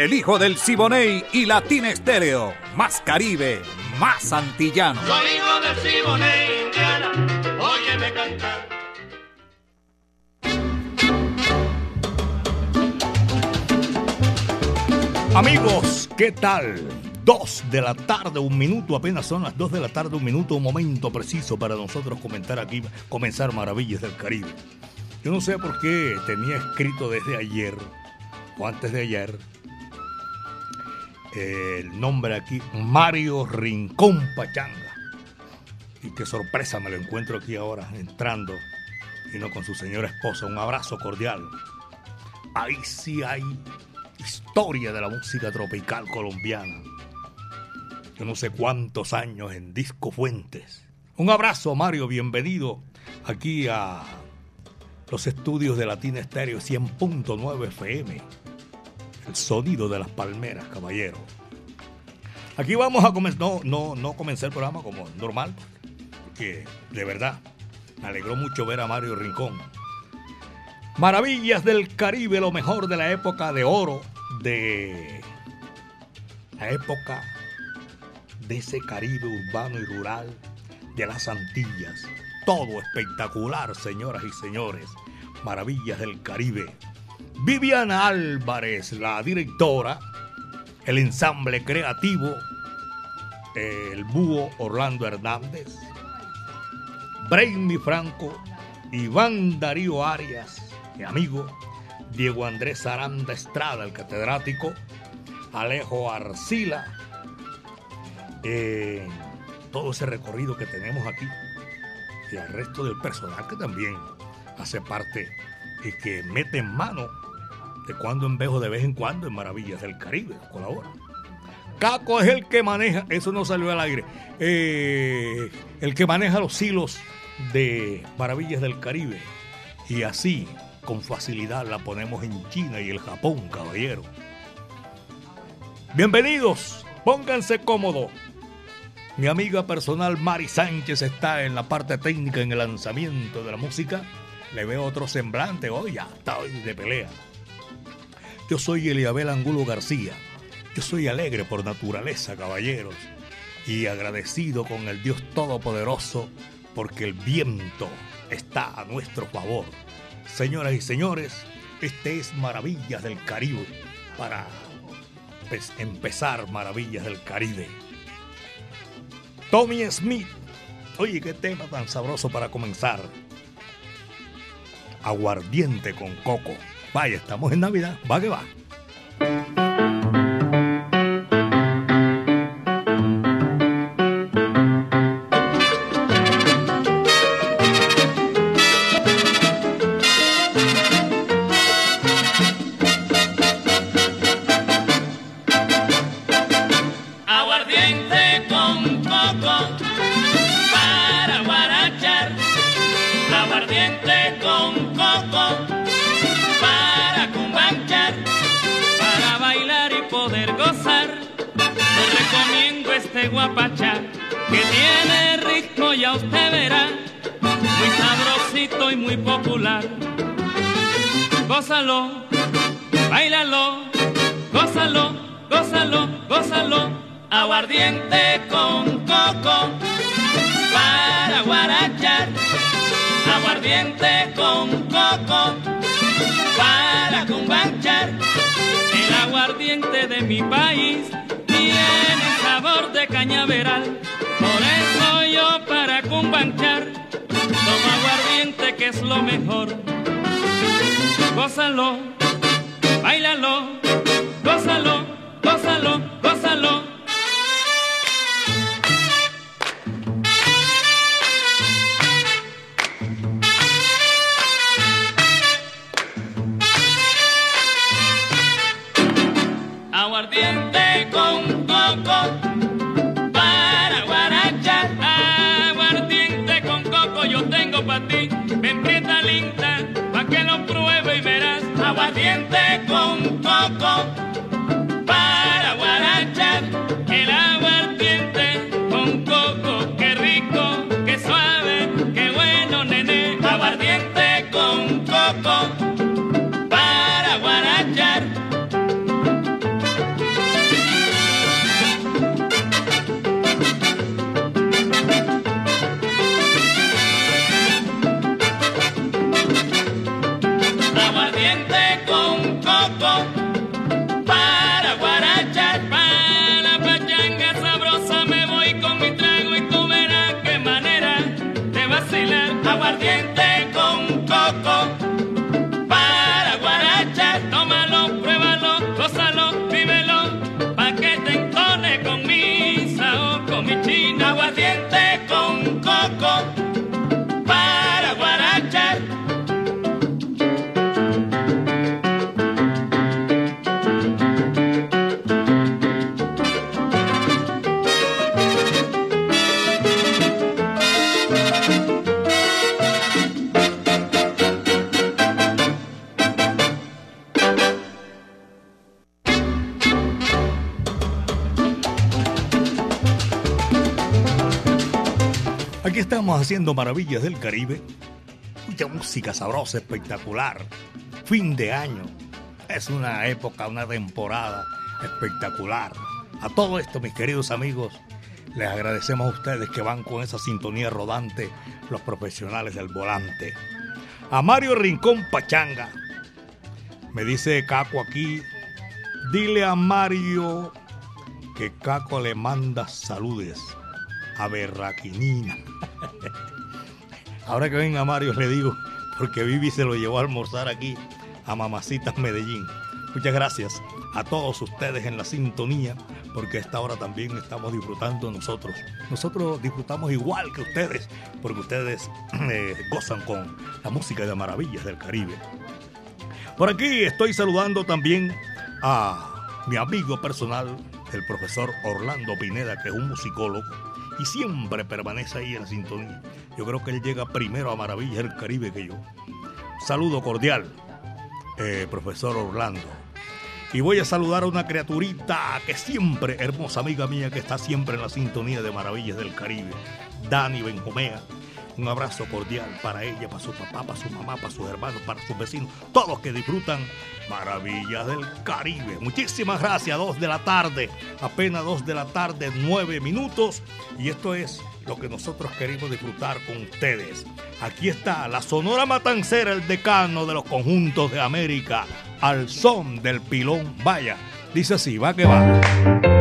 El hijo del Siboney y Latina Estéreo. Más Caribe, más antillano. Soy hijo del Siboney, Indiana. Óyeme cantar. Amigos, ¿qué tal? Dos de la tarde, un minuto, apenas son las dos de la tarde, un minuto, un momento preciso para nosotros comentar aquí, comenzar Maravillas del Caribe. Yo no sé por qué tenía escrito desde ayer, o antes de ayer, el nombre aquí, Mario Rincón Pachanga. Y qué sorpresa me lo encuentro aquí ahora, entrando, y no con su señora esposa. Un abrazo cordial. Ahí sí hay historia de la música tropical colombiana. Yo no sé cuántos años en Disco Fuentes. Un abrazo, Mario, bienvenido aquí a los estudios de Latina Estéreo 100.9 FM el sonido de las palmeras, caballero. Aquí vamos a comenzar, no, no, no comenzar el programa como normal, porque de verdad me alegró mucho ver a Mario Rincón. Maravillas del Caribe, lo mejor de la época de oro, de la época de ese Caribe urbano y rural de las Antillas. Todo espectacular, señoras y señores. Maravillas del Caribe. Viviana Álvarez, la directora, el ensamble creativo, el búho Orlando Hernández, Brainy Franco, Iván Darío Arias, mi amigo, Diego Andrés Aranda Estrada, el catedrático, Alejo Arcila, eh, todo ese recorrido que tenemos aquí y al resto del personal que también hace parte y que mete en mano de cuando en vez de vez en cuando en Maravillas del Caribe, colabora. Caco es el que maneja, eso no salió al aire, eh, el que maneja los hilos de Maravillas del Caribe. Y así, con facilidad, la ponemos en China y el Japón, caballero. Bienvenidos, pónganse cómodos. Mi amiga personal Mari Sánchez está en la parte técnica en el lanzamiento de la música. Le veo otro semblante, hoy ya está hoy de pelea. Yo soy Eliabel Angulo García. Yo soy alegre por naturaleza, caballeros, y agradecido con el Dios Todopoderoso porque el viento está a nuestro favor. Señoras y señores, este es Maravillas del Caribe para empezar Maravillas del Caribe. Tommy Smith. Oye, qué tema tan sabroso para comenzar. Aguardiente con coco. Vaya, estamos en Navidad. Va que va. Aguardiente con coco gozar. Te recomiendo este guapachá que tiene ritmo, ya usted verá. Muy sabrosito y muy popular. Gózalo, bailalo, gózalo, gózalo, gózalo. Aguardiente con coco para guarachar. Aguardiente con coco para cumbanchar. Aguardiente de mi país tiene sabor de cañaveral. Por eso yo para cumbanchar tomo aguardiente que es lo mejor. Gózalo, bailalo, gózalo, gózalo, gózalo. Aguardiente con coco aguardiente. Haciendo maravillas del Caribe. Mucha música sabrosa, espectacular. Fin de año. Es una época, una temporada espectacular. A todo esto, mis queridos amigos, les agradecemos a ustedes que van con esa sintonía rodante, los profesionales del volante. A Mario Rincón Pachanga. Me dice Caco aquí, dile a Mario que Caco le manda saludes a Berraquinina. Ahora que venga Mario le digo, porque Vivi se lo llevó a almorzar aquí a Mamacitas Medellín. Muchas gracias a todos ustedes en la sintonía, porque esta hora también estamos disfrutando nosotros. Nosotros disfrutamos igual que ustedes, porque ustedes eh, gozan con la música de maravillas del Caribe. Por aquí estoy saludando también a mi amigo personal, el profesor Orlando Pineda, que es un musicólogo y siempre permanece ahí en la sintonía. Yo creo que él llega primero a Maravillas del Caribe que yo. Saludo cordial, eh, profesor Orlando. Y voy a saludar a una criaturita que siempre, hermosa amiga mía, que está siempre en la sintonía de Maravillas del Caribe, Dani Benjomea. Un abrazo cordial para ella, para su papá, para su mamá, para sus hermanos, para sus vecinos, todos que disfrutan Maravillas del Caribe. Muchísimas gracias, dos de la tarde, apenas dos de la tarde, nueve minutos. Y esto es lo que nosotros queremos disfrutar con ustedes. Aquí está la Sonora Matancera, el decano de los conjuntos de América, al son del pilón. Vaya, dice así, va que va.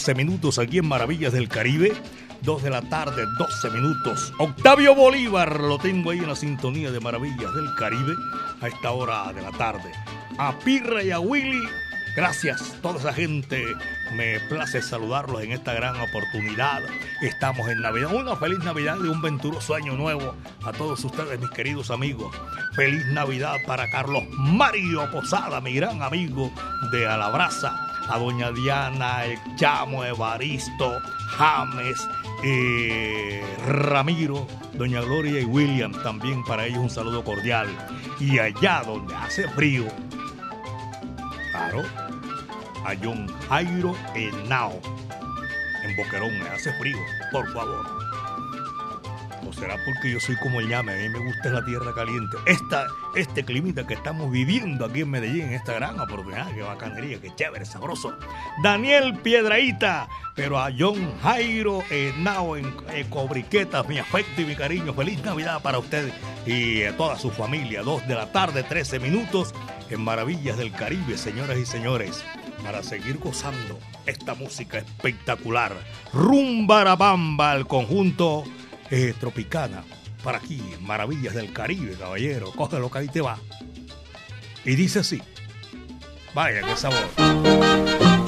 12 minutos aquí en Maravillas del Caribe. 2 de la tarde, 12 minutos. Octavio Bolívar, lo tengo ahí en la sintonía de Maravillas del Caribe a esta hora de la tarde. A Pirra y a Willy, gracias. Toda esa gente, me place saludarlos en esta gran oportunidad. Estamos en Navidad. Una feliz Navidad y un venturoso año nuevo a todos ustedes, mis queridos amigos. Feliz Navidad para Carlos Mario Posada, mi gran amigo de Alabraza. A doña Diana, el Chamo, Evaristo, James, eh, Ramiro, Doña Gloria y William, también para ellos un saludo cordial. Y allá donde hace frío, claro, a John Jairo Henao, en Boquerón, me hace frío, por favor. ¿O será porque yo soy como el llame? A mí me gusta la tierra caliente. Esta, este climita que estamos viviendo aquí en Medellín, esta gran oportunidad, qué bacanería, qué chévere, sabroso. Daniel Piedraíta, pero a John Jairo Henao en Cobriquetas, mi afecto y mi cariño. Feliz Navidad para ustedes y a toda su familia. Dos de la tarde, 13 minutos, en Maravillas del Caribe, señoras y señores, para seguir gozando esta música espectacular. Rumbarabamba, el conjunto eh, tropicana. Para aquí, Maravillas del Caribe, caballero. Cógelo que ahí te va. Y dice así. Vaya, qué sabor.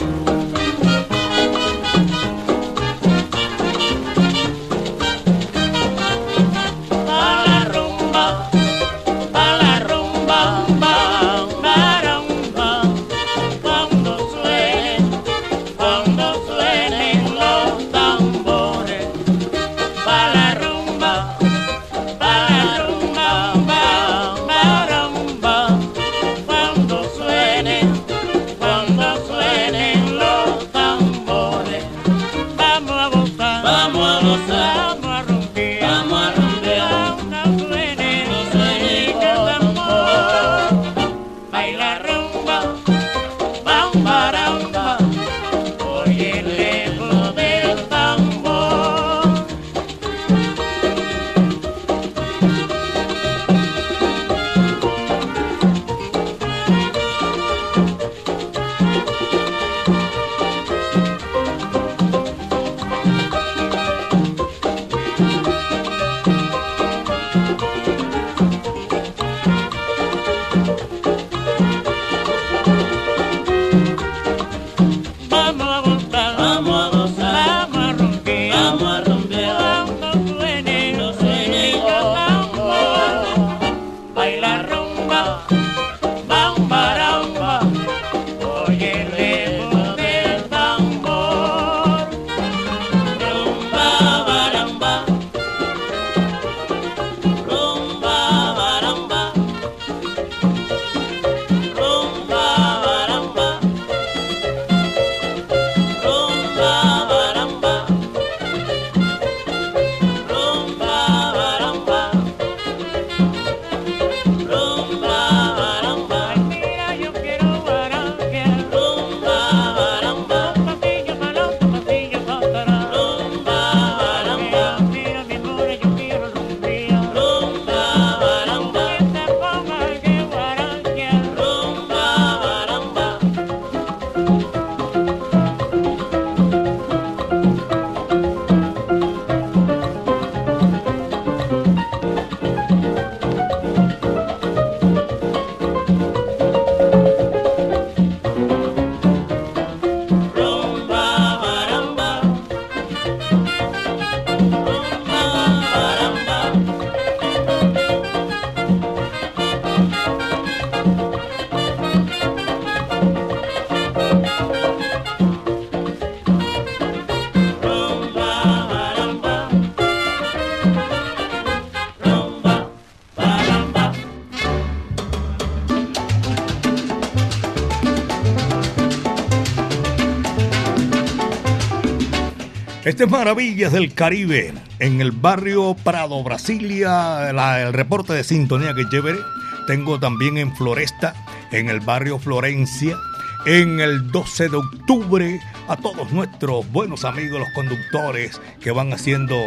Este es Maravillas del Caribe, en el barrio Prado, Brasilia, el reporte de sintonía que chévere. Tengo también en Floresta, en el barrio Florencia, en el 12 de octubre, a todos nuestros buenos amigos, los conductores que van haciendo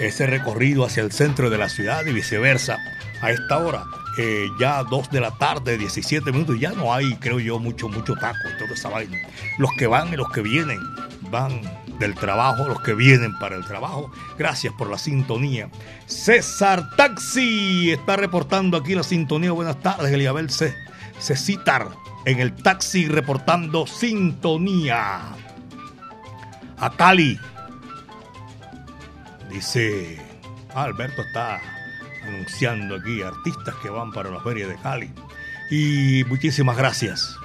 ese recorrido hacia el centro de la ciudad y viceversa. A esta hora, eh, ya 2 de la tarde, 17 minutos. Ya no hay, creo yo, mucho, mucho taco, toda esa. Los que van y los que vienen, van del trabajo, los que vienen para el trabajo. Gracias por la sintonía. César Taxi está reportando aquí la sintonía. Buenas tardes, Eliabel C. Cecitar en el taxi reportando sintonía. A Cali. Dice, ah, Alberto está anunciando aquí artistas que van para la feria de Cali. Y muchísimas gracias.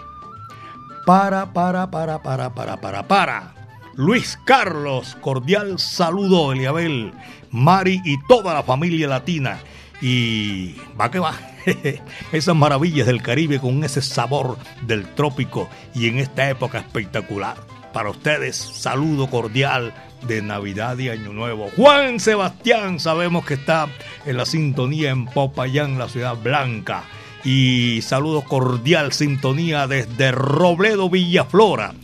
Para, para, para, para, para, para, para. Luis Carlos, cordial saludo, Eliabel, Mari y toda la familia latina. Y va que va. Esas maravillas del Caribe con ese sabor del trópico y en esta época espectacular. Para ustedes, saludo cordial de Navidad y Año Nuevo. Juan Sebastián, sabemos que está en la sintonía en Popayán, la ciudad blanca. Y saludo cordial, sintonía desde Robledo, Villaflora.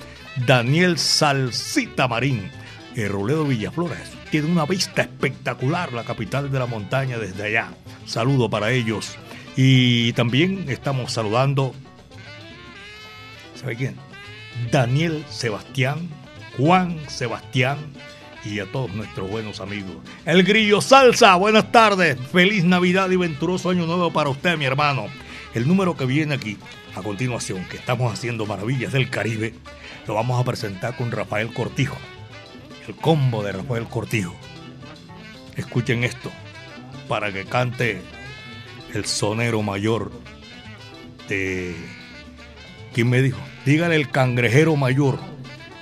Daniel Salsita Marín. El Robledo Villaflora tiene una vista espectacular, la capital de la montaña desde allá. Saludo para ellos. Y también estamos saludando, ¿sabe quién? Daniel Sebastián, Juan Sebastián y a todos nuestros buenos amigos. El Grillo Salsa, buenas tardes, feliz Navidad y venturoso año nuevo para usted, mi hermano. El número que viene aquí a continuación, que estamos haciendo maravillas del Caribe, lo vamos a presentar con Rafael Cortijo. El combo de Rafael Cortijo. Escuchen esto para que cante el sonero mayor de... ¿Quién me dijo? Dígale el cangrejero mayor,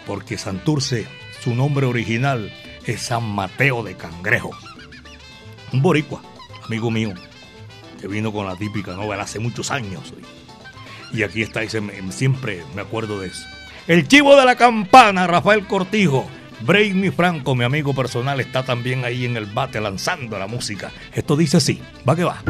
porque Santurce, su nombre original es San Mateo de Cangrejo. Un boricua, amigo mío, que vino con la típica novela hace muchos años. Y aquí está, y siempre me acuerdo de eso. El chivo de la campana, Rafael Cortijo. mi Franco, mi amigo personal, está también ahí en el bate lanzando la música. Esto dice así, va que va.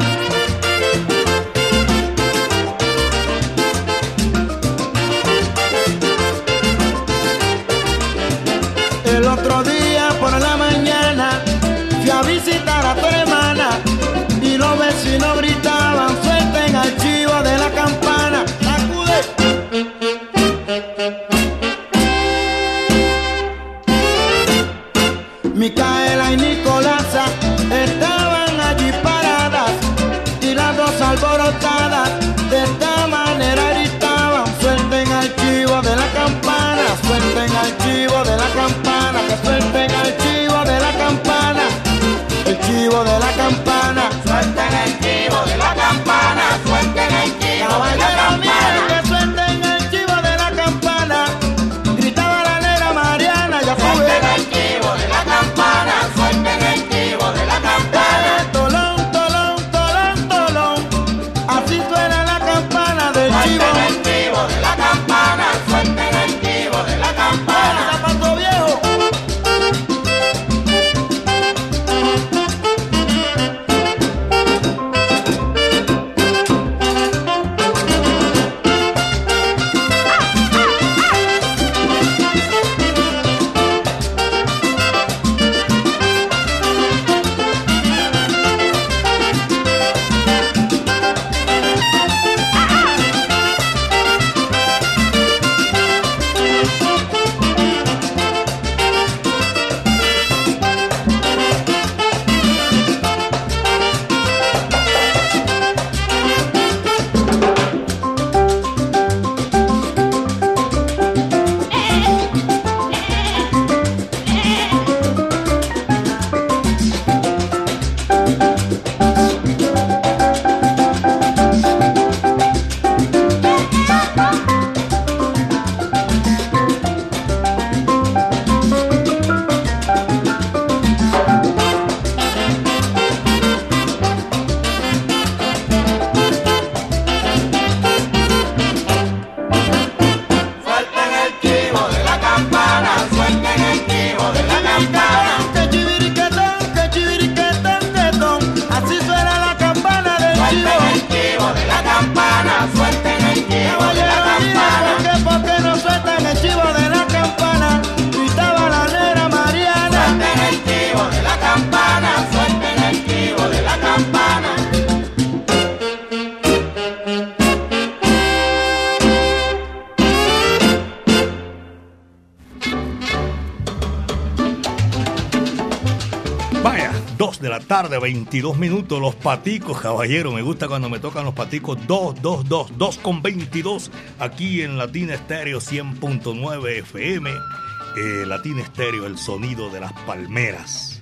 22 minutos. Los paticos, caballero. Me gusta cuando me tocan los paticos. 2, 2, 2, 2 con 22. Aquí en Latina Estéreo 100.9 FM. Eh, Latina Estéreo, el sonido de las palmeras.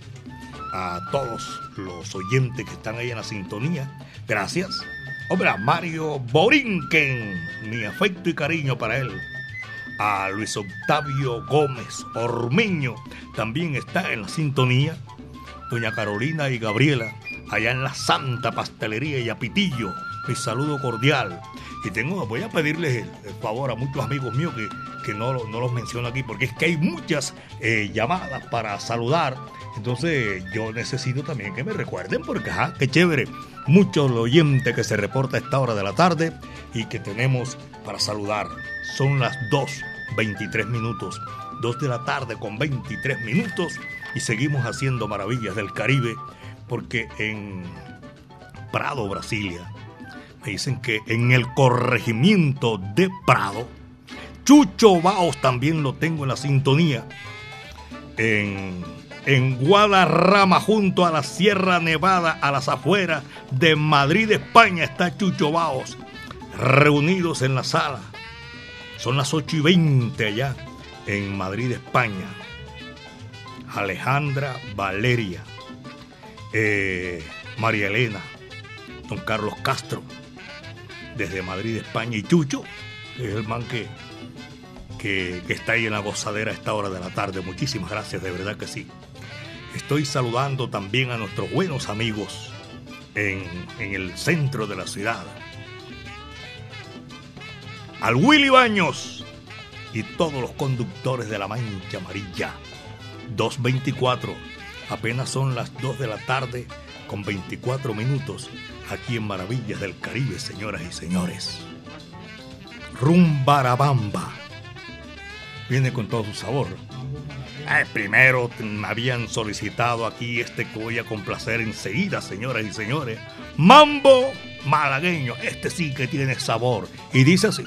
A todos los oyentes que están ahí en la sintonía. Gracias. Hombre, a Mario Borinquen. Mi afecto y cariño para él a Luis Octavio Gómez Ormeño, también está en la sintonía, doña Carolina y Gabriela, allá en la Santa Pastelería y Apitillo, mi saludo cordial. Y tengo, voy a pedirles el, favor a muchos amigos míos que, que no, no, los menciono aquí, porque es que hay muchas eh, llamadas para saludar. Entonces yo necesito también que me recuerden, porque qué chévere. Muchos oyentes que se reporta a esta hora de la tarde y que tenemos para saludar. Son las 2.23 minutos. 2 de la tarde con 23 minutos y seguimos haciendo maravillas del Caribe porque en Prado, Brasilia, me dicen que en el corregimiento de Prado, Chucho Baos también lo tengo en la sintonía. En, en Guadarrama, junto a la Sierra Nevada, a las afueras de Madrid, España, está Chucho Baos, reunidos en la sala. Son las 8 y 20 allá en Madrid, España. Alejandra Valeria, eh, María Elena, don Carlos Castro, desde Madrid, España, y Chucho, que es el man que, que, está ahí en la gozadera a esta hora de la tarde. Muchísimas gracias, de verdad que sí. Estoy saludando también a nuestros buenos amigos en, en el centro de la ciudad. Al Willy Baños y todos los conductores de la Mancha Amarilla. 224. Apenas son las 2 de la tarde con 24 minutos aquí en Maravillas del Caribe, señoras y señores. Rumbarabamba. Viene con todo su sabor. Primero me habían solicitado aquí este que voy a complacer enseguida, señoras y señores. Mambo malagueño. Este sí que tiene sabor. Y dice así.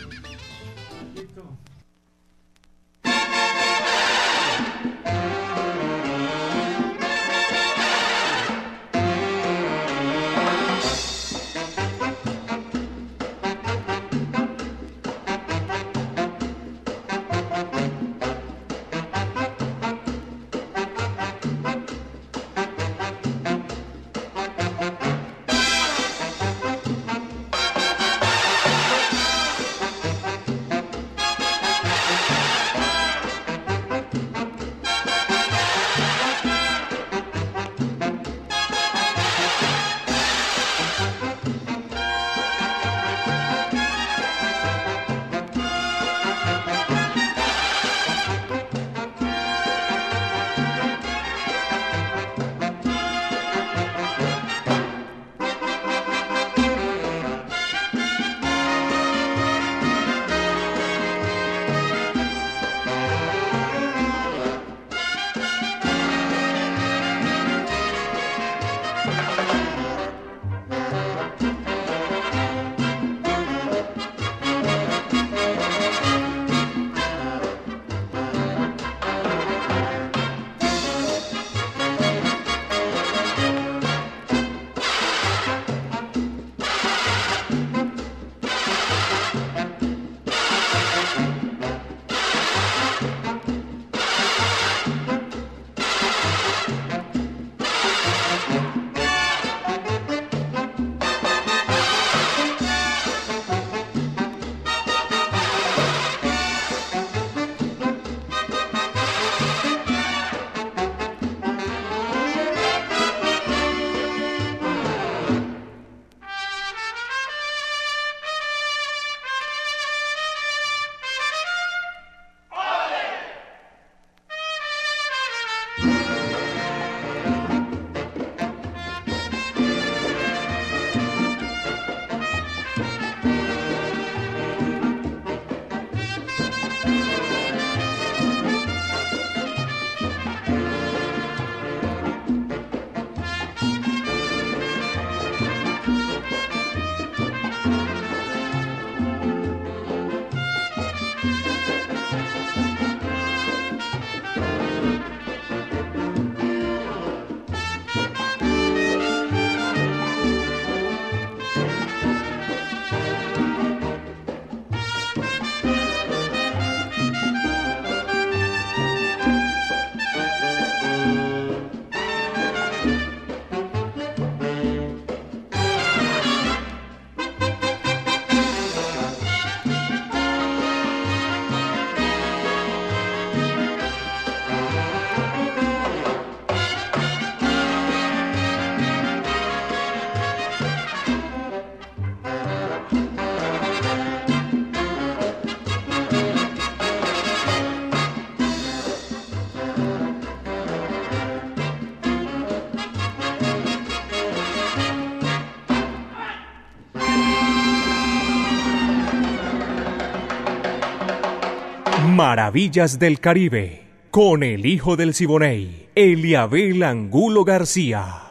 Maravillas del Caribe, con el hijo del Siboney, Eliabel Angulo García.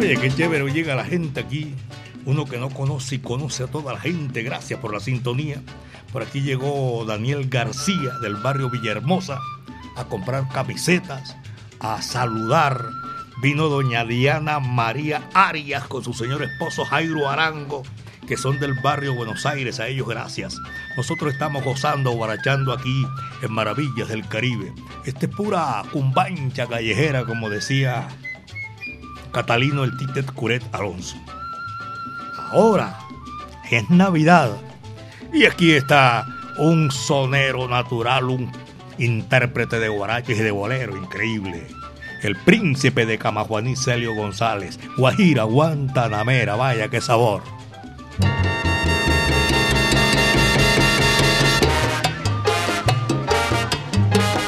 Oye, qué chévere, llega la gente aquí, uno que no conoce y conoce a toda la gente, gracias por la sintonía. Por aquí llegó Daniel García del barrio Villahermosa a comprar camisetas, a saludar. Vino doña Diana María Arias con su señor esposo Jairo Arango, que son del barrio Buenos Aires. A ellos gracias. Nosotros estamos gozando, barachando aquí en Maravillas del Caribe. Este es pura cumbancha callejera, como decía Catalino el Titet Curet Alonso. Ahora es Navidad y aquí está un sonero natural, un intérprete de guaraches y de bolero increíble. El príncipe de Camajuaní Celio González, Guajira, Guantanamera, vaya qué sabor.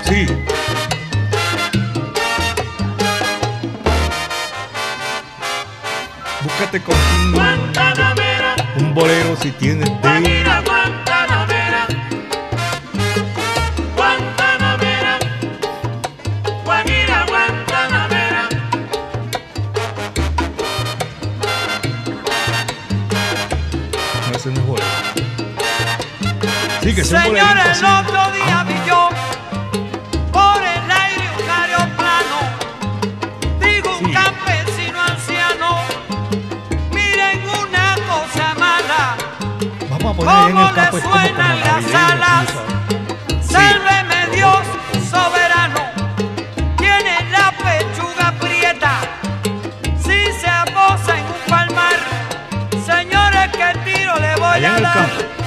Sí. Búscate con un bolero si tienes de Sí, que así. el otro día Ah, vi yo por el aire un aeroplano. Digo un campesino anciano. Miren una cosa mala. Vamos a poner ahí en ¿Cómo el campo le suenan las navideño, alas? sí. Sálveme Dios soberano. Tiene la pechuga prieta. Si se aposa en un palmar. Señores, ¿qué tiro le voy Allá a el dar?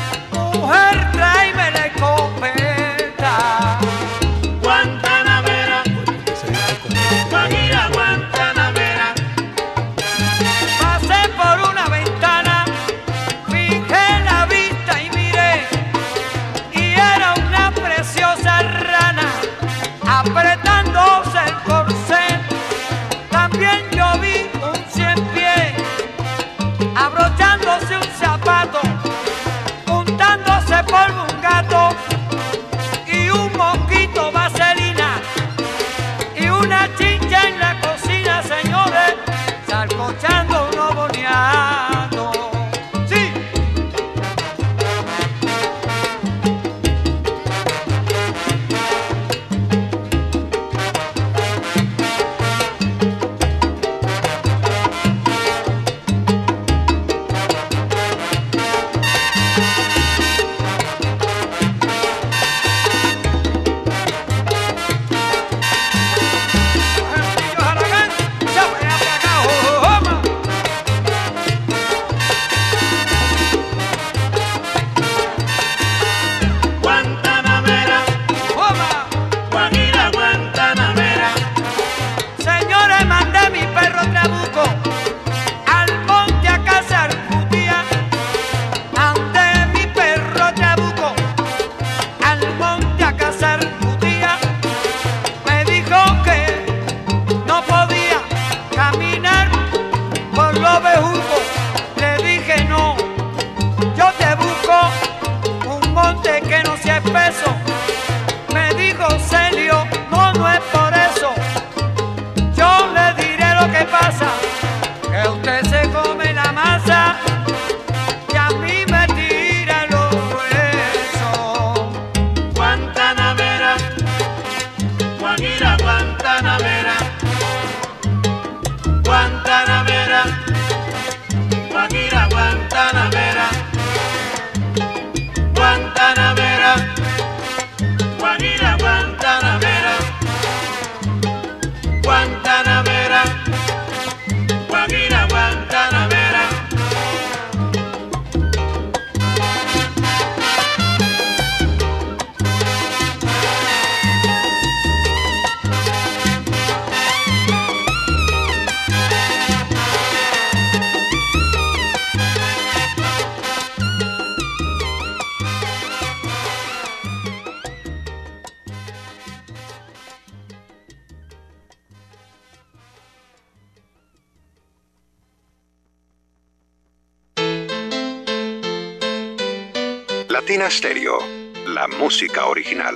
Stereo, la música original.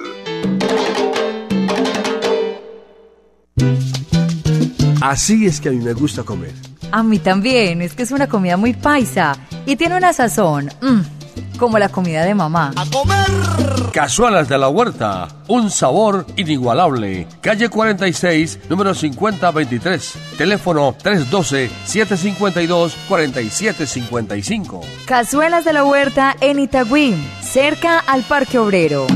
Así es que a mí me gusta comer. A mí también, es que es una comida muy paisa y tiene una sazón, mm, como la comida de mamá. ¡A comer! Cazuelas de la Huerta, un sabor inigualable. Calle 46, número 5023. Teléfono 312-752-4755. Cazuelas de la Huerta en Itagüí, cerca al Parque Obrero.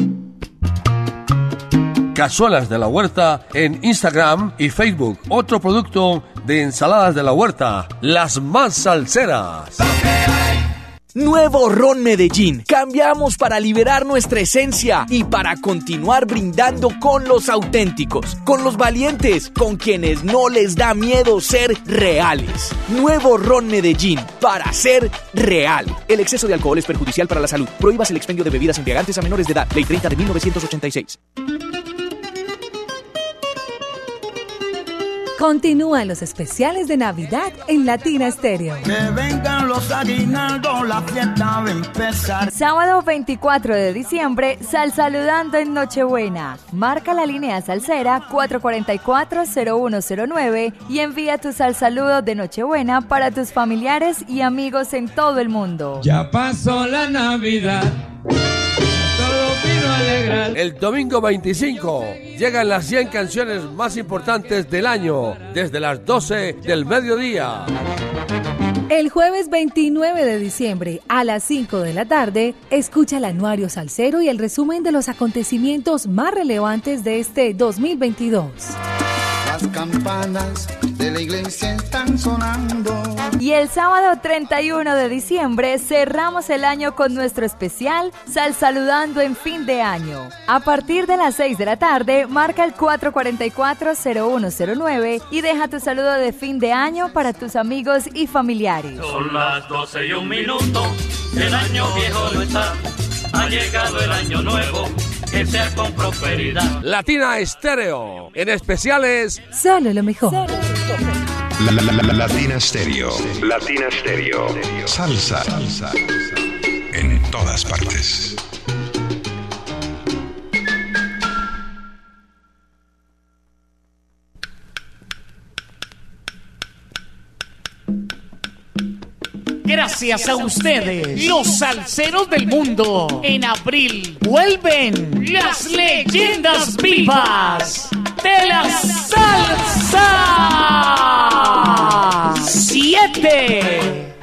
Cazuelas de la Huerta en Instagram y Facebook. Otro producto de ensaladas de la huerta, las más salseras. Nuevo Ron Medellín. Cambiamos para liberar nuestra esencia y para continuar brindando con los auténticos, con los valientes, con quienes no les da miedo ser reales. Nuevo Ron Medellín para ser real. El exceso de alcohol es perjudicial para la salud. Prohíbas el expendio de bebidas embriagantes a menores de edad. Ley 30 de 1986. Continúan los especiales de Navidad en Latina Estéreo. Que vengan los aguinaldos, la fiesta va a empezar. Sábado 24 de diciembre, Sal Saludando en Nochebuena. Marca la línea salsera 444-0109 y envía tu sal saludo de Nochebuena para tus familiares y amigos en todo el mundo. Ya pasó la Navidad. El domingo 25 llegan las 100 canciones más importantes del año, desde las 12 del mediodía. El jueves 29 de diciembre a las 5 de la tarde, escucha el anuario salsero y el resumen de los acontecimientos más relevantes de este 2022. Las campanas de la iglesia están sonando. Y el sábado 31 de diciembre cerramos el año con nuestro especial Sal Saludando en fin de año. A partir de las 6 de la tarde, marca el 444-0109 y deja tu saludo de fin de año para tus amigos y familiares. Son las 12 y un minuto, el año viejo no está, ha llegado el año nuevo, que sea con prosperidad. Latina Estéreo, en especiales Solo lo mejor. La, la- la- la- Latina Stereo. Latina Stereo. Salsa. Salsa. En todas partes. Gracias a ustedes, los salseros del mundo. En abril vuelven las leyendas vivas de la salsa. Siete.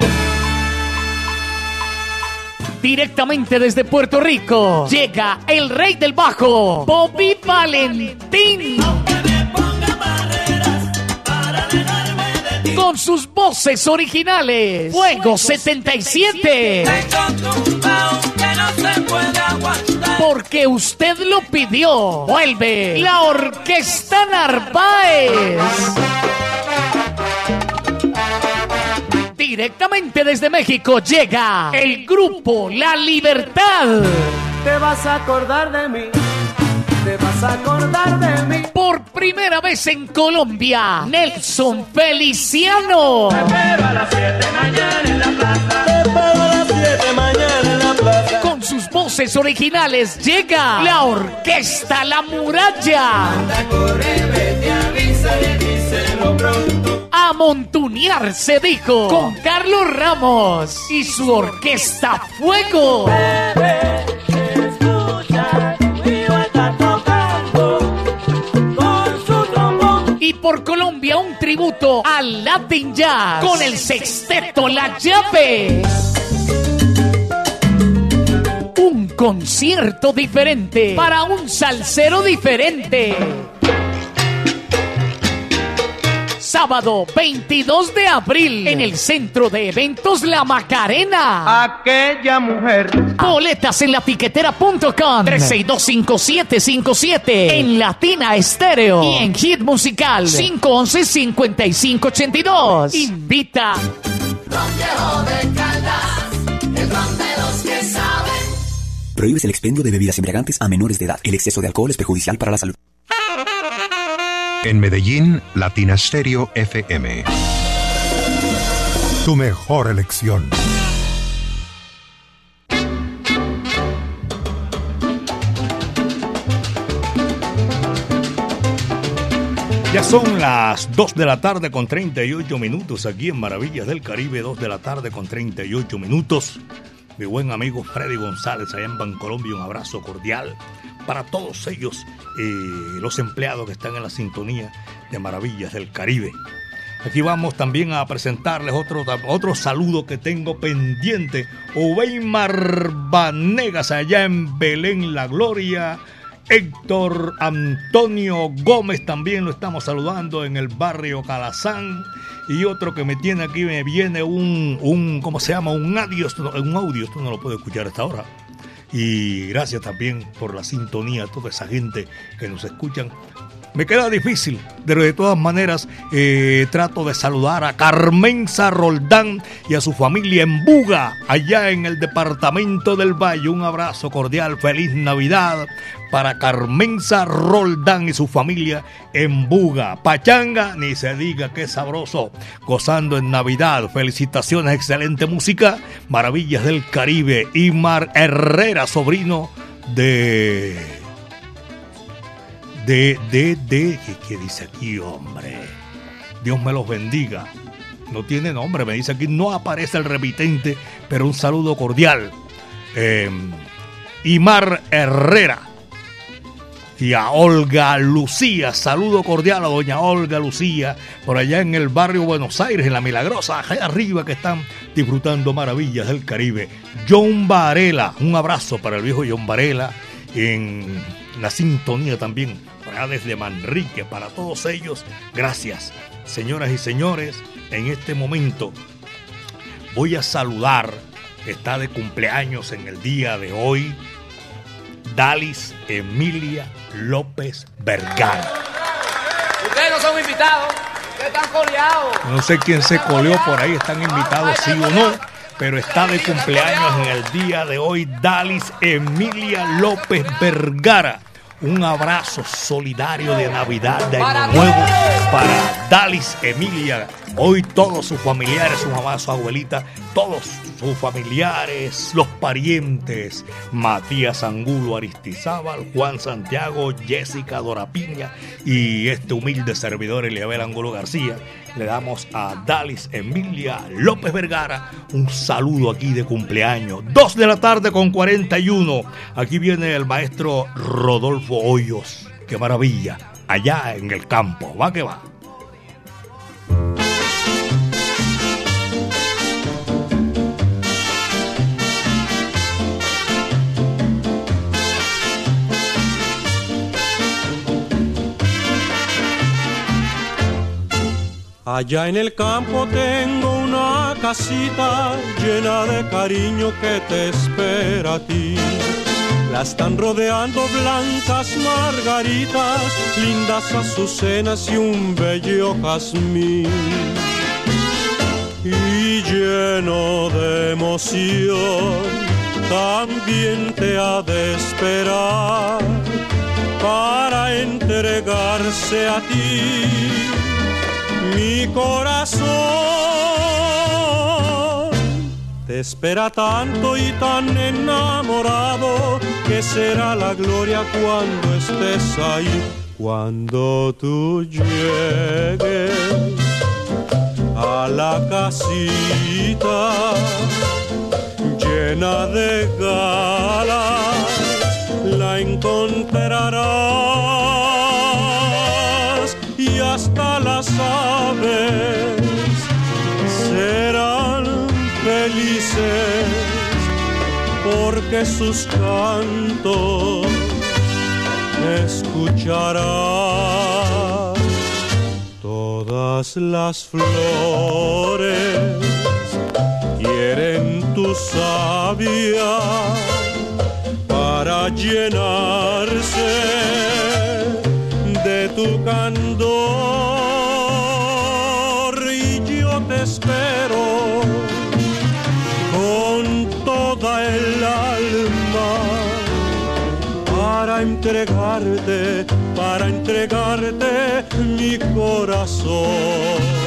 Directamente desde Puerto Rico llega el rey del bajo, Bobby Valentín. Con sus voces originales, Fuego 77. Porque usted lo pidió. Vuelve la Orquesta Narváez. Directamente desde México llega el grupo La Libertad. Te vas a acordar de mí, te vas a acordar de mí. Primera vez en Colombia, Nelson Feliciano. Pero a las 7 mañana en la plaza. Te espero a las 7 mañana en la plaza. Con sus voces originales llega la Orquesta La Muralla. Corre, vete, avísale, díselo pronto. A montunear se dijo con Carlos Ramos y su Orquesta Fuego. Por Colombia un tributo al Latin Jazz con el sexteto La Llave. Un concierto diferente para un salsero diferente. Sábado 22 de abril en el Centro de Eventos La Macarena. Aquella mujer. Boletas en latiquetera.com 3625757 en Latina Estéreo y en Hit Musical 511-5582. Invita. Prohíbes el expendio de bebidas embriagantes a menores de edad. El exceso de alcohol es perjudicial para la salud. En Medellín, Latinasterio FM. Tu mejor elección. Ya son las 2 de la tarde con 38 minutos aquí en Maravillas del Caribe, 2 de la tarde con 38 minutos. Mi buen amigo Freddy González allá en Bancolombia, un abrazo cordial para todos ellos, eh, los empleados que están en la sintonía de Maravillas del Caribe. Aquí vamos también a presentarles otro, otro saludo que tengo pendiente. Oveimar Vanegas allá en Belén La Gloria. Héctor Antonio Gómez también lo estamos saludando en el barrio Calazán. Y otro que me tiene aquí, me viene un, un ¿cómo se llama? Un audio, un audio, esto no lo puedo escuchar hasta ahora. Y gracias también por la sintonía a toda esa gente que nos escuchan me queda difícil, pero de todas maneras eh, trato de saludar a Carmenza Roldán y a su familia en Buga, allá en el departamento del Valle. Un abrazo cordial, feliz Navidad para Carmenza Roldán y su familia en Buga. Pachanga, ni se diga qué sabroso, gozando en Navidad. Felicitaciones, excelente música, maravillas del Caribe. y Mar Herrera, sobrino de de, de, de, ¿qué, dice aquí, hombre? Dios me los bendiga. No tiene nombre, me dice aquí, no aparece el remitente, pero un saludo cordial. Eh, Imar Herrera y a Olga Lucía. Saludo cordial a doña Olga Lucía, por allá en el barrio Buenos Aires, en la Milagrosa, allá arriba que están disfrutando maravillas del Caribe. John Varela, un abrazo para el viejo John Varela en la sintonía también desde Manrique, para todos ellos, gracias. Señoras y señores, en este momento voy a saludar, está de cumpleaños en el día de hoy, Dalis Emilia López Vergara. Ustedes no son invitados, ustedes están coleados. No sé quién se coleó por ahí, están invitados sí o no, pero está de cumpleaños en el día de hoy Dalis Emilia López Vergara un abrazo solidario de Navidad, de Año Nuevo para Dalis Emilia. Hoy todos sus familiares, su mamá, su abuelita, todos sus familiares, los parientes, Matías Angulo Aristizábal, Juan Santiago, Jessica Dorapiña y este humilde servidor Eliabel Angulo García le damos a Dalis Emilia López Vergara un saludo aquí de cumpleaños. Dos de la tarde con 41. Aquí viene el maestro Rodolfo Hoyos. Qué maravilla. Allá en el campo. Va que va. Allá en el campo tengo una casita llena de cariño que te espera a ti. La están rodeando blancas margaritas, lindas azucenas y un bello jazmín. Y lleno de emoción, también te ha de esperar para entregarse a ti mi corazón. Te espera tanto y tan enamorado que será la gloria cuando estés ahí, cuando tú llegues a la casita llena de galas, la encontrarás aves serán felices porque sus cantos escucharán todas las flores quieren tu sabia para llenarse de tu candor espero con toda el alma para entregarte, para entregarte mi corazón.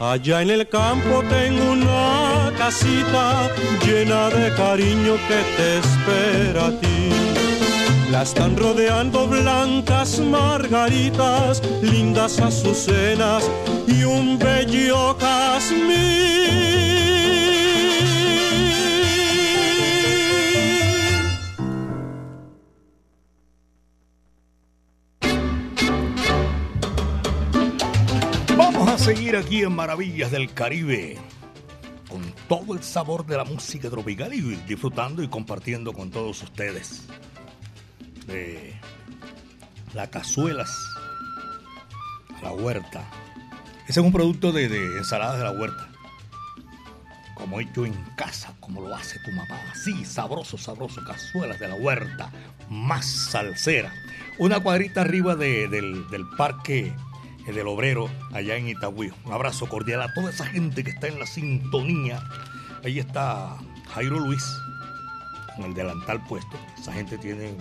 Allá en el campo tengo una casita llena de cariño que te espera a ti. La están rodeando blancas margaritas, lindas azucenas y un bello jazmín. Aquí en Maravillas del Caribe con todo el sabor de la música tropical y disfrutando y compartiendo con todos ustedes de las cazuelas la huerta. Ese es un producto de, ensaladas de la huerta. Como hecho en casa, como lo hace tu mamá. Así, sabroso, sabroso. Cazuelas de la huerta. Más salsera. Una cuadrita arriba de- del parque eh, del obrero allá en Itagüí. Un abrazo cordial a toda esa gente que está en la sintonía. Ahí está Jairo Luis con el delantal puesto. Esa gente tiene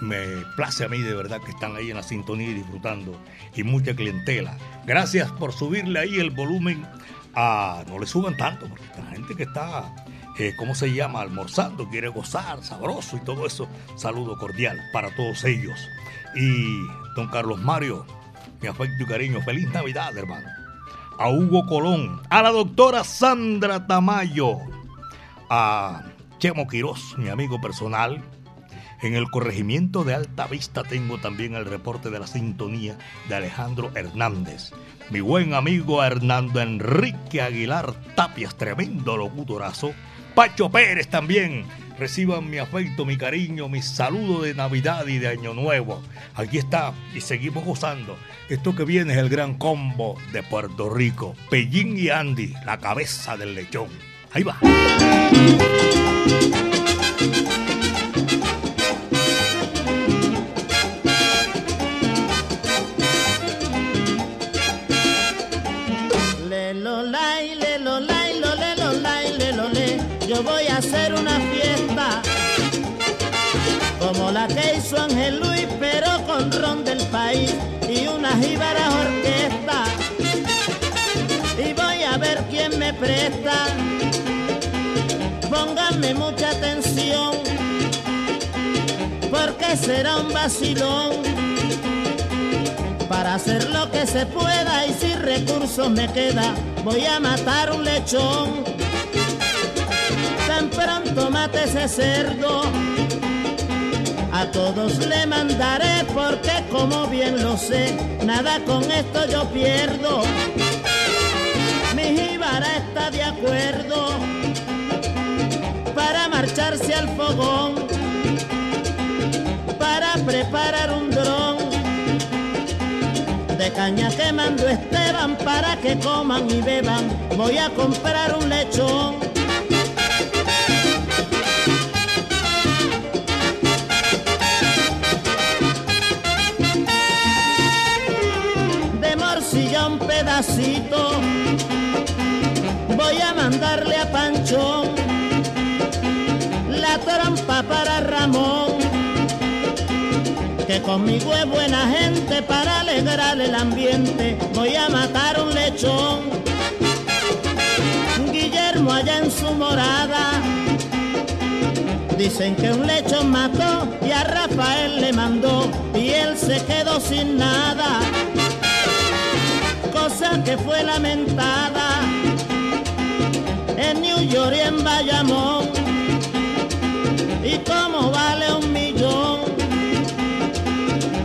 me place a mí de verdad que están ahí en la sintonía y disfrutando. Y mucha clientela. Gracias por subirle ahí el volumen a... No le suban tanto, porque la gente que está, eh, ¿cómo se llama? Almorzando, quiere gozar, sabroso y todo eso. Saludo cordial para todos ellos. Y don Carlos Mario, mi afecto y cariño. Feliz Navidad, hermano. A Hugo Colón, a la doctora Sandra Tamayo, a Chemo Quirós, mi amigo personal, en el corregimiento de Alta Vista tengo también el reporte de la sintonía de Alejandro Hernández. Mi buen amigo Hernando Enrique Aguilar Tapias, tremendo locutorazo. Pacho Pérez también. Reciban mi afecto, mi cariño, mi saludo de Navidad y de Año Nuevo. Aquí está y seguimos gozando. Esto que viene es el gran combo de Puerto Rico. Pellín y Andy, la cabeza del lechón. Ahí va. Y una jíbara orquesta. Y voy a ver quién me presta. Pónganme mucha atención, porque será un vacilón para hacer lo que se pueda y si recursos me queda, voy a matar un lechón. Tan pronto mate ese cerdo, a todos le mandaré porque como bien lo sé, nada con esto yo pierdo. Mi jíbara está de acuerdo para marcharse al fogón, para preparar un dron de caña que mandó Esteban para que coman y beban. Voy a comprar un lechón. Voy a mandarle a Panchón la trompa para Ramón que conmigo es buena gente para alegrar el ambiente. Voy a matar un lechón. Guillermo allá en su morada. Dicen que un lechón mató y a Rafael le mandó y él se quedó sin nada. Que fue lamentada en New York y en Bayamón. ¿Y cómo vale un millón?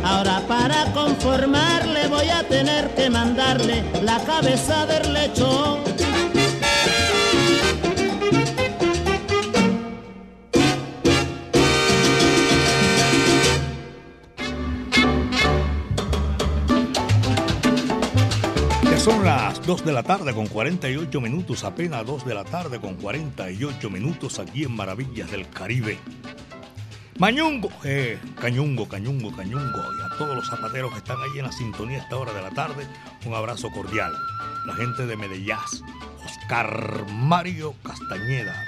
Ahora para conformarle voy a tener que mandarle la cabeza del lechón. 2 de la tarde con 48 minutos, apenas 2 de la tarde con 48 minutos aquí en Maravillas del Caribe. Mañungo, eh, cañungo, cañungo, cañungo. Y a todos los zapateros que están ahí en la sintonía a esta hora de la tarde, un abrazo cordial. La gente de Medellín, Oscar Mario Castañeda,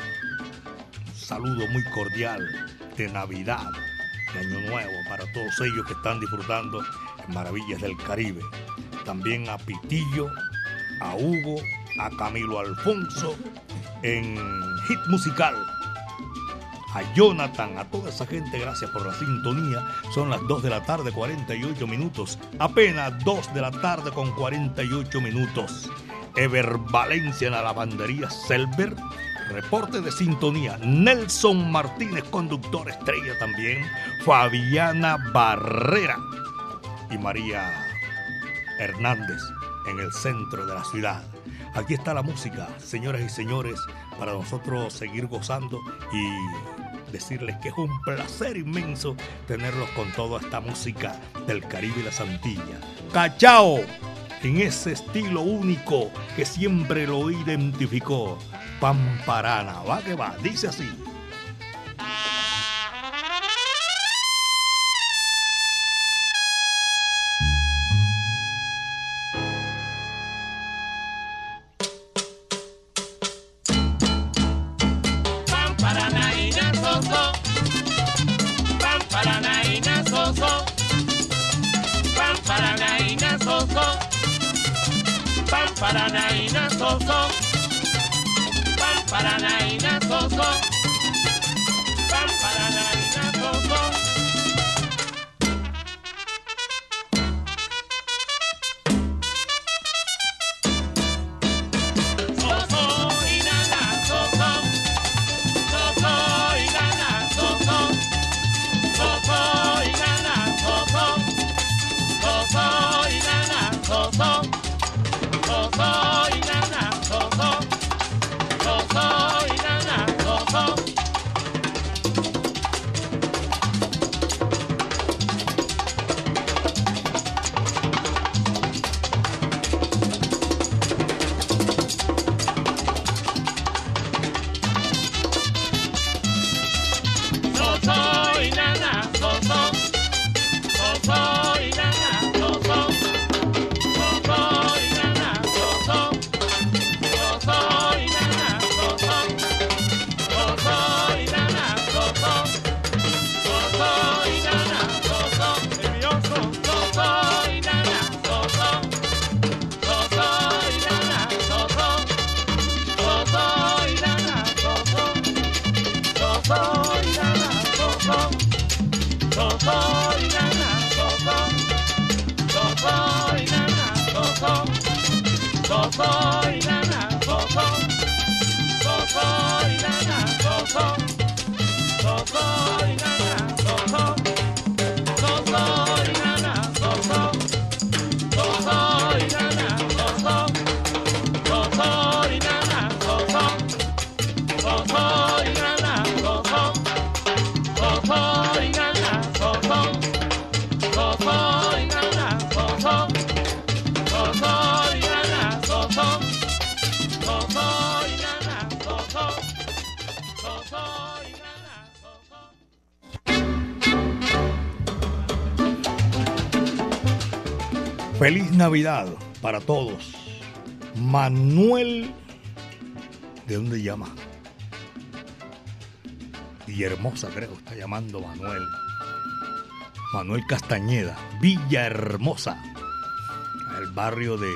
un saludo muy cordial. de Navidad, de Año Nuevo, para todos ellos que están disfrutando en Maravillas del Caribe. También a Pitillo, a Hugo, a Camilo Alfonso en Hit Musical. A Jonathan, a toda esa gente, gracias por la sintonía. Son las 2 de la tarde, 48 minutos. Apenas 2 de la tarde con 48 minutos. Ever Valencia en la lavandería Selber. Reporte de sintonía. Nelson Martínez, conductor estrella también. Fabiana Barrera y María Hernández en el centro de la ciudad. Aquí está la música, señoras y señores, para nosotros seguir gozando y decirles que es un placer inmenso tenerlos con toda esta música del Caribe y la Santilla. ¡Cachao! En ese estilo único que siempre lo identificó. Pamparana, va que va, dice así. Navidad para todos. Manuel, ¿de dónde llama? Villahermosa, creo, está llamando Manuel. Manuel Castañeda, Villahermosa, el barrio de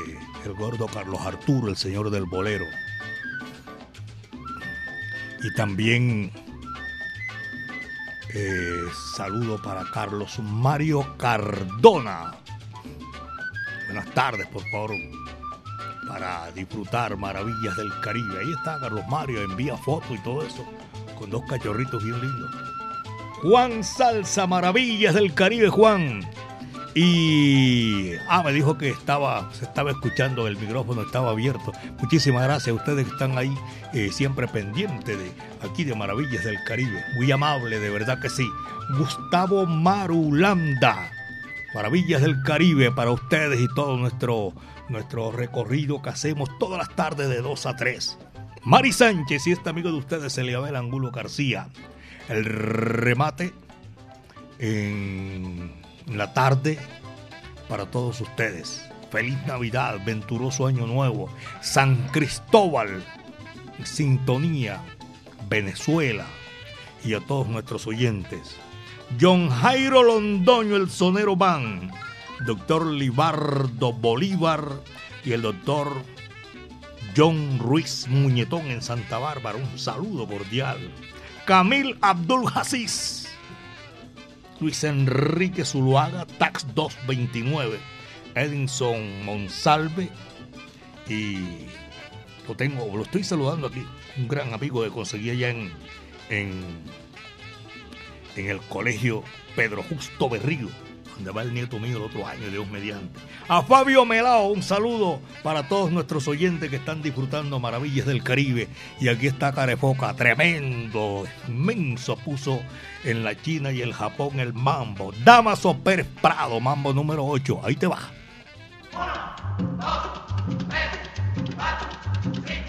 el gordo Carlos Arturo, el señor del bolero. Y también eh, saludo para Carlos Mario Cardona buenas tardes, por favor, para disfrutar maravillas del Caribe. Ahí está Carlos Mario, envía fotos y todo eso, con dos cachorritos bien lindos. Juan Salsa, maravillas del Caribe, Juan. Y ah, me dijo que estaba, se estaba escuchando, el micrófono estaba abierto. Muchísimas gracias a ustedes que están ahí eh, siempre pendientes de aquí de Maravillas del Caribe. Muy amable, de verdad que sí. Gustavo Marulanda Maravillas del Caribe para ustedes y todo nuestro, nuestro recorrido que hacemos todas las tardes de 2 a 3. Mari Sánchez y este amigo de ustedes, Eliabel Angulo García. El remate en la tarde para todos ustedes. Feliz Navidad, venturoso Año Nuevo. San Cristóbal, Sintonía, Venezuela. y a todos nuestros oyentes. John Jairo Londoño, el sonero van, doctor Libardo Bolívar y el doctor John Ruiz Muñetón en Santa Bárbara. Un saludo cordial. Camil Abdul Hasis. Luis Enrique Zuluaga, Tax 229. Edinson Monsalve. Y lo tengo, lo estoy saludando aquí. Un gran amigo que conseguí allá en, en, en el colegio Pedro Justo Berrío donde va el nieto mío el otro año, Dios mediante. A Fabio Melao, un saludo para todos nuestros oyentes que están disfrutando maravillas del Caribe. Y aquí está Carefoca, tremendo, inmenso, puso en la China y el Japón el mambo. Damaso Pérez Prado, mambo número 8, ahí te va. Uno, dos, tres, cuatro, cinco,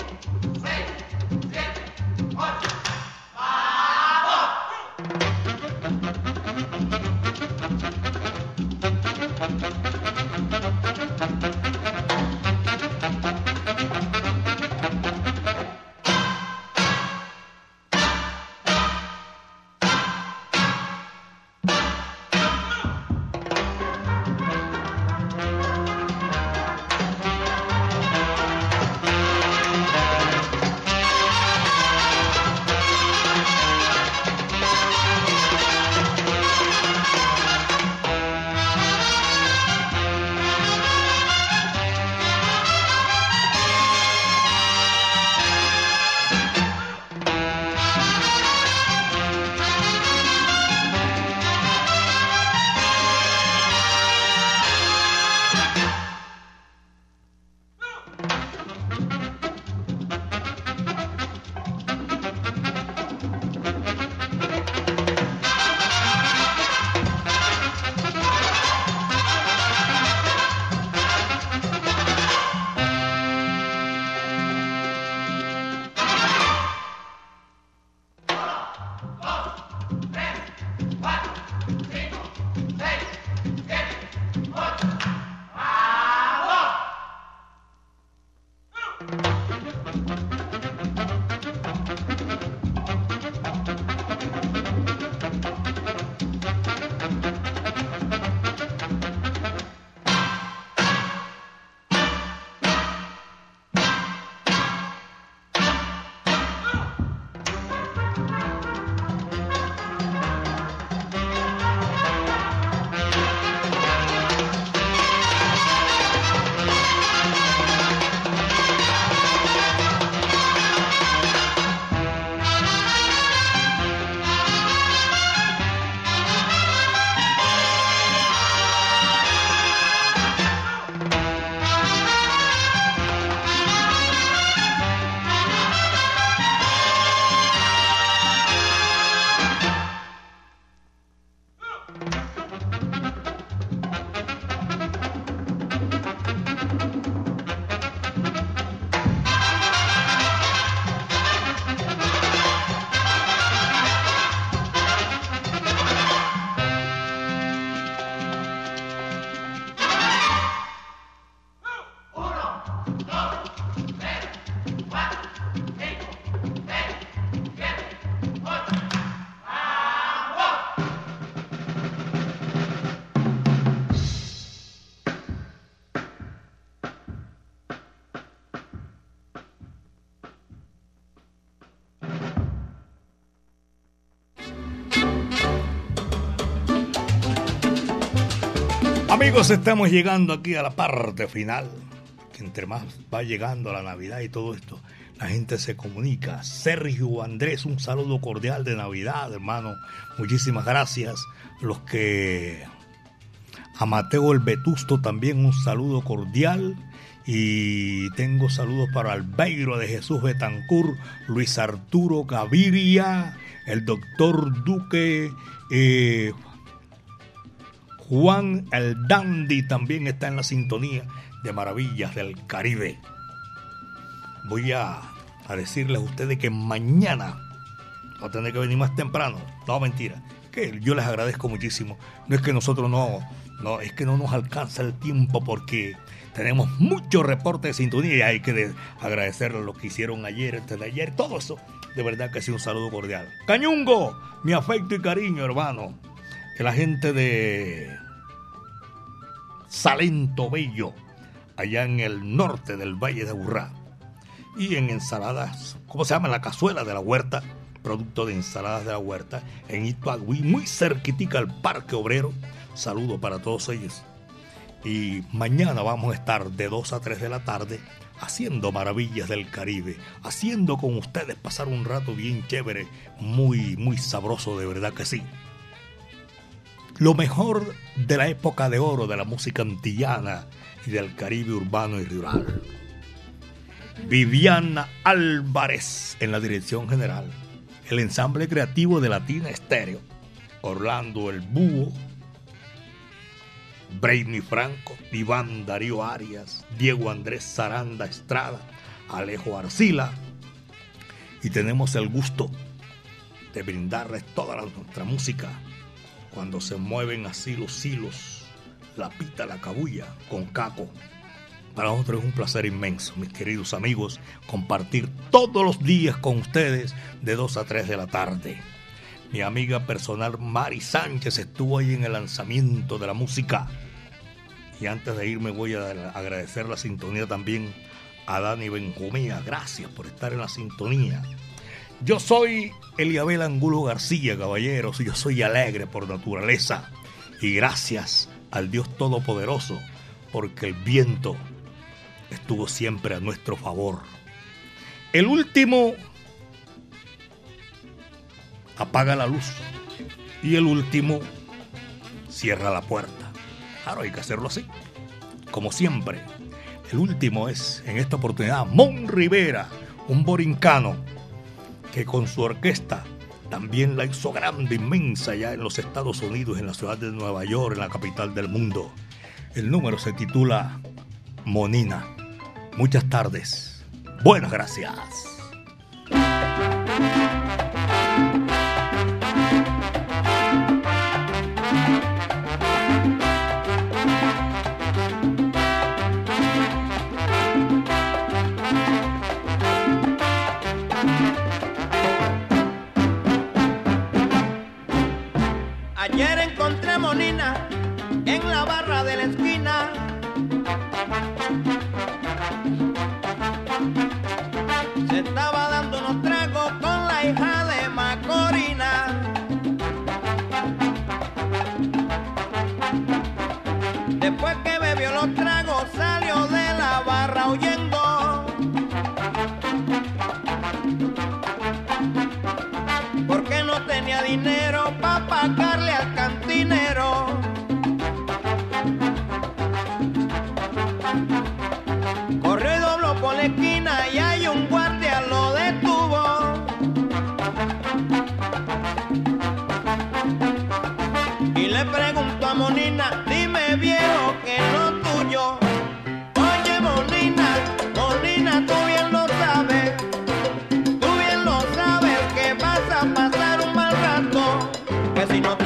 Amigos, estamos llegando aquí a la parte final. Que entre más va llegando la Navidad y todo esto, la gente se comunica. Sergio Andrés, un saludo cordial de Navidad, hermano. Muchísimas gracias. Los que. A Mateo el Vetusto también un saludo cordial. Y tengo saludos para Albeiro de Jesús Betancur, Luis Arturo Gaviria, el doctor Duque, eh, Juan el Dandy también está en la sintonía de Maravillas del Caribe. Voy a, decirles a ustedes que mañana va a tener que venir más temprano. No, mentira. Que yo les agradezco muchísimo. No es que nosotros no, no, es que no nos alcanza el tiempo porque tenemos muchos reportes de sintonía y hay que agradecerles lo que hicieron ayer, antes de ayer, todo eso. De verdad que sí, un saludo cordial. Cañungo, mi afecto y cariño, hermano. La gente de Salento Bello, allá en el norte del Valle de Burrá. Y en ensaladas, ¿cómo se llama? La cazuela de la huerta, producto de ensaladas de la huerta, en Ituagüí, muy cerquitica al Parque Obrero. Saludo para todos ellos. Y mañana vamos a estar de 2 a 3 de la tarde haciendo maravillas del Caribe, haciendo con ustedes pasar un rato bien chévere, muy, muy sabroso, de verdad que sí. Lo mejor de la época de oro de la música antillana y del Caribe urbano y rural. Viviana Álvarez en la dirección general. El ensamble creativo de Latina Estéreo. Orlando El Búho. Brainy Franco. Iván Darío Arias. Diego Andrés Zaranda Estrada. Alejo Arcila. Y tenemos el gusto de brindarles toda nuestra música cuando se mueven así los hilos, la pita, la cabulla, con caco. Para nosotros es un placer inmenso, mis queridos amigos, compartir todos los días con ustedes de 2 a 3 de la tarde. Mi amiga personal Mari Sánchez estuvo ahí en el lanzamiento de la música. Y antes de irme voy a agradecer la sintonía también a Dani Benjumea. Gracias por estar en la sintonía. Yo soy Eliabel Angulo García, caballeros, yo soy alegre por naturaleza. Y gracias al Dios Todopoderoso, porque el viento estuvo siempre a nuestro favor. El último apaga la luz y el último cierra la puerta. Claro, hay que hacerlo así. Como siempre, el último es, en esta oportunidad, Mon Rivera, un borincano que con su orquesta también la hizo grande, inmensa ya en los Estados Unidos, en la ciudad de Nueva York, en la capital del mundo. El número se titula Monina. Muchas tardes. Buenas gracias. Que si no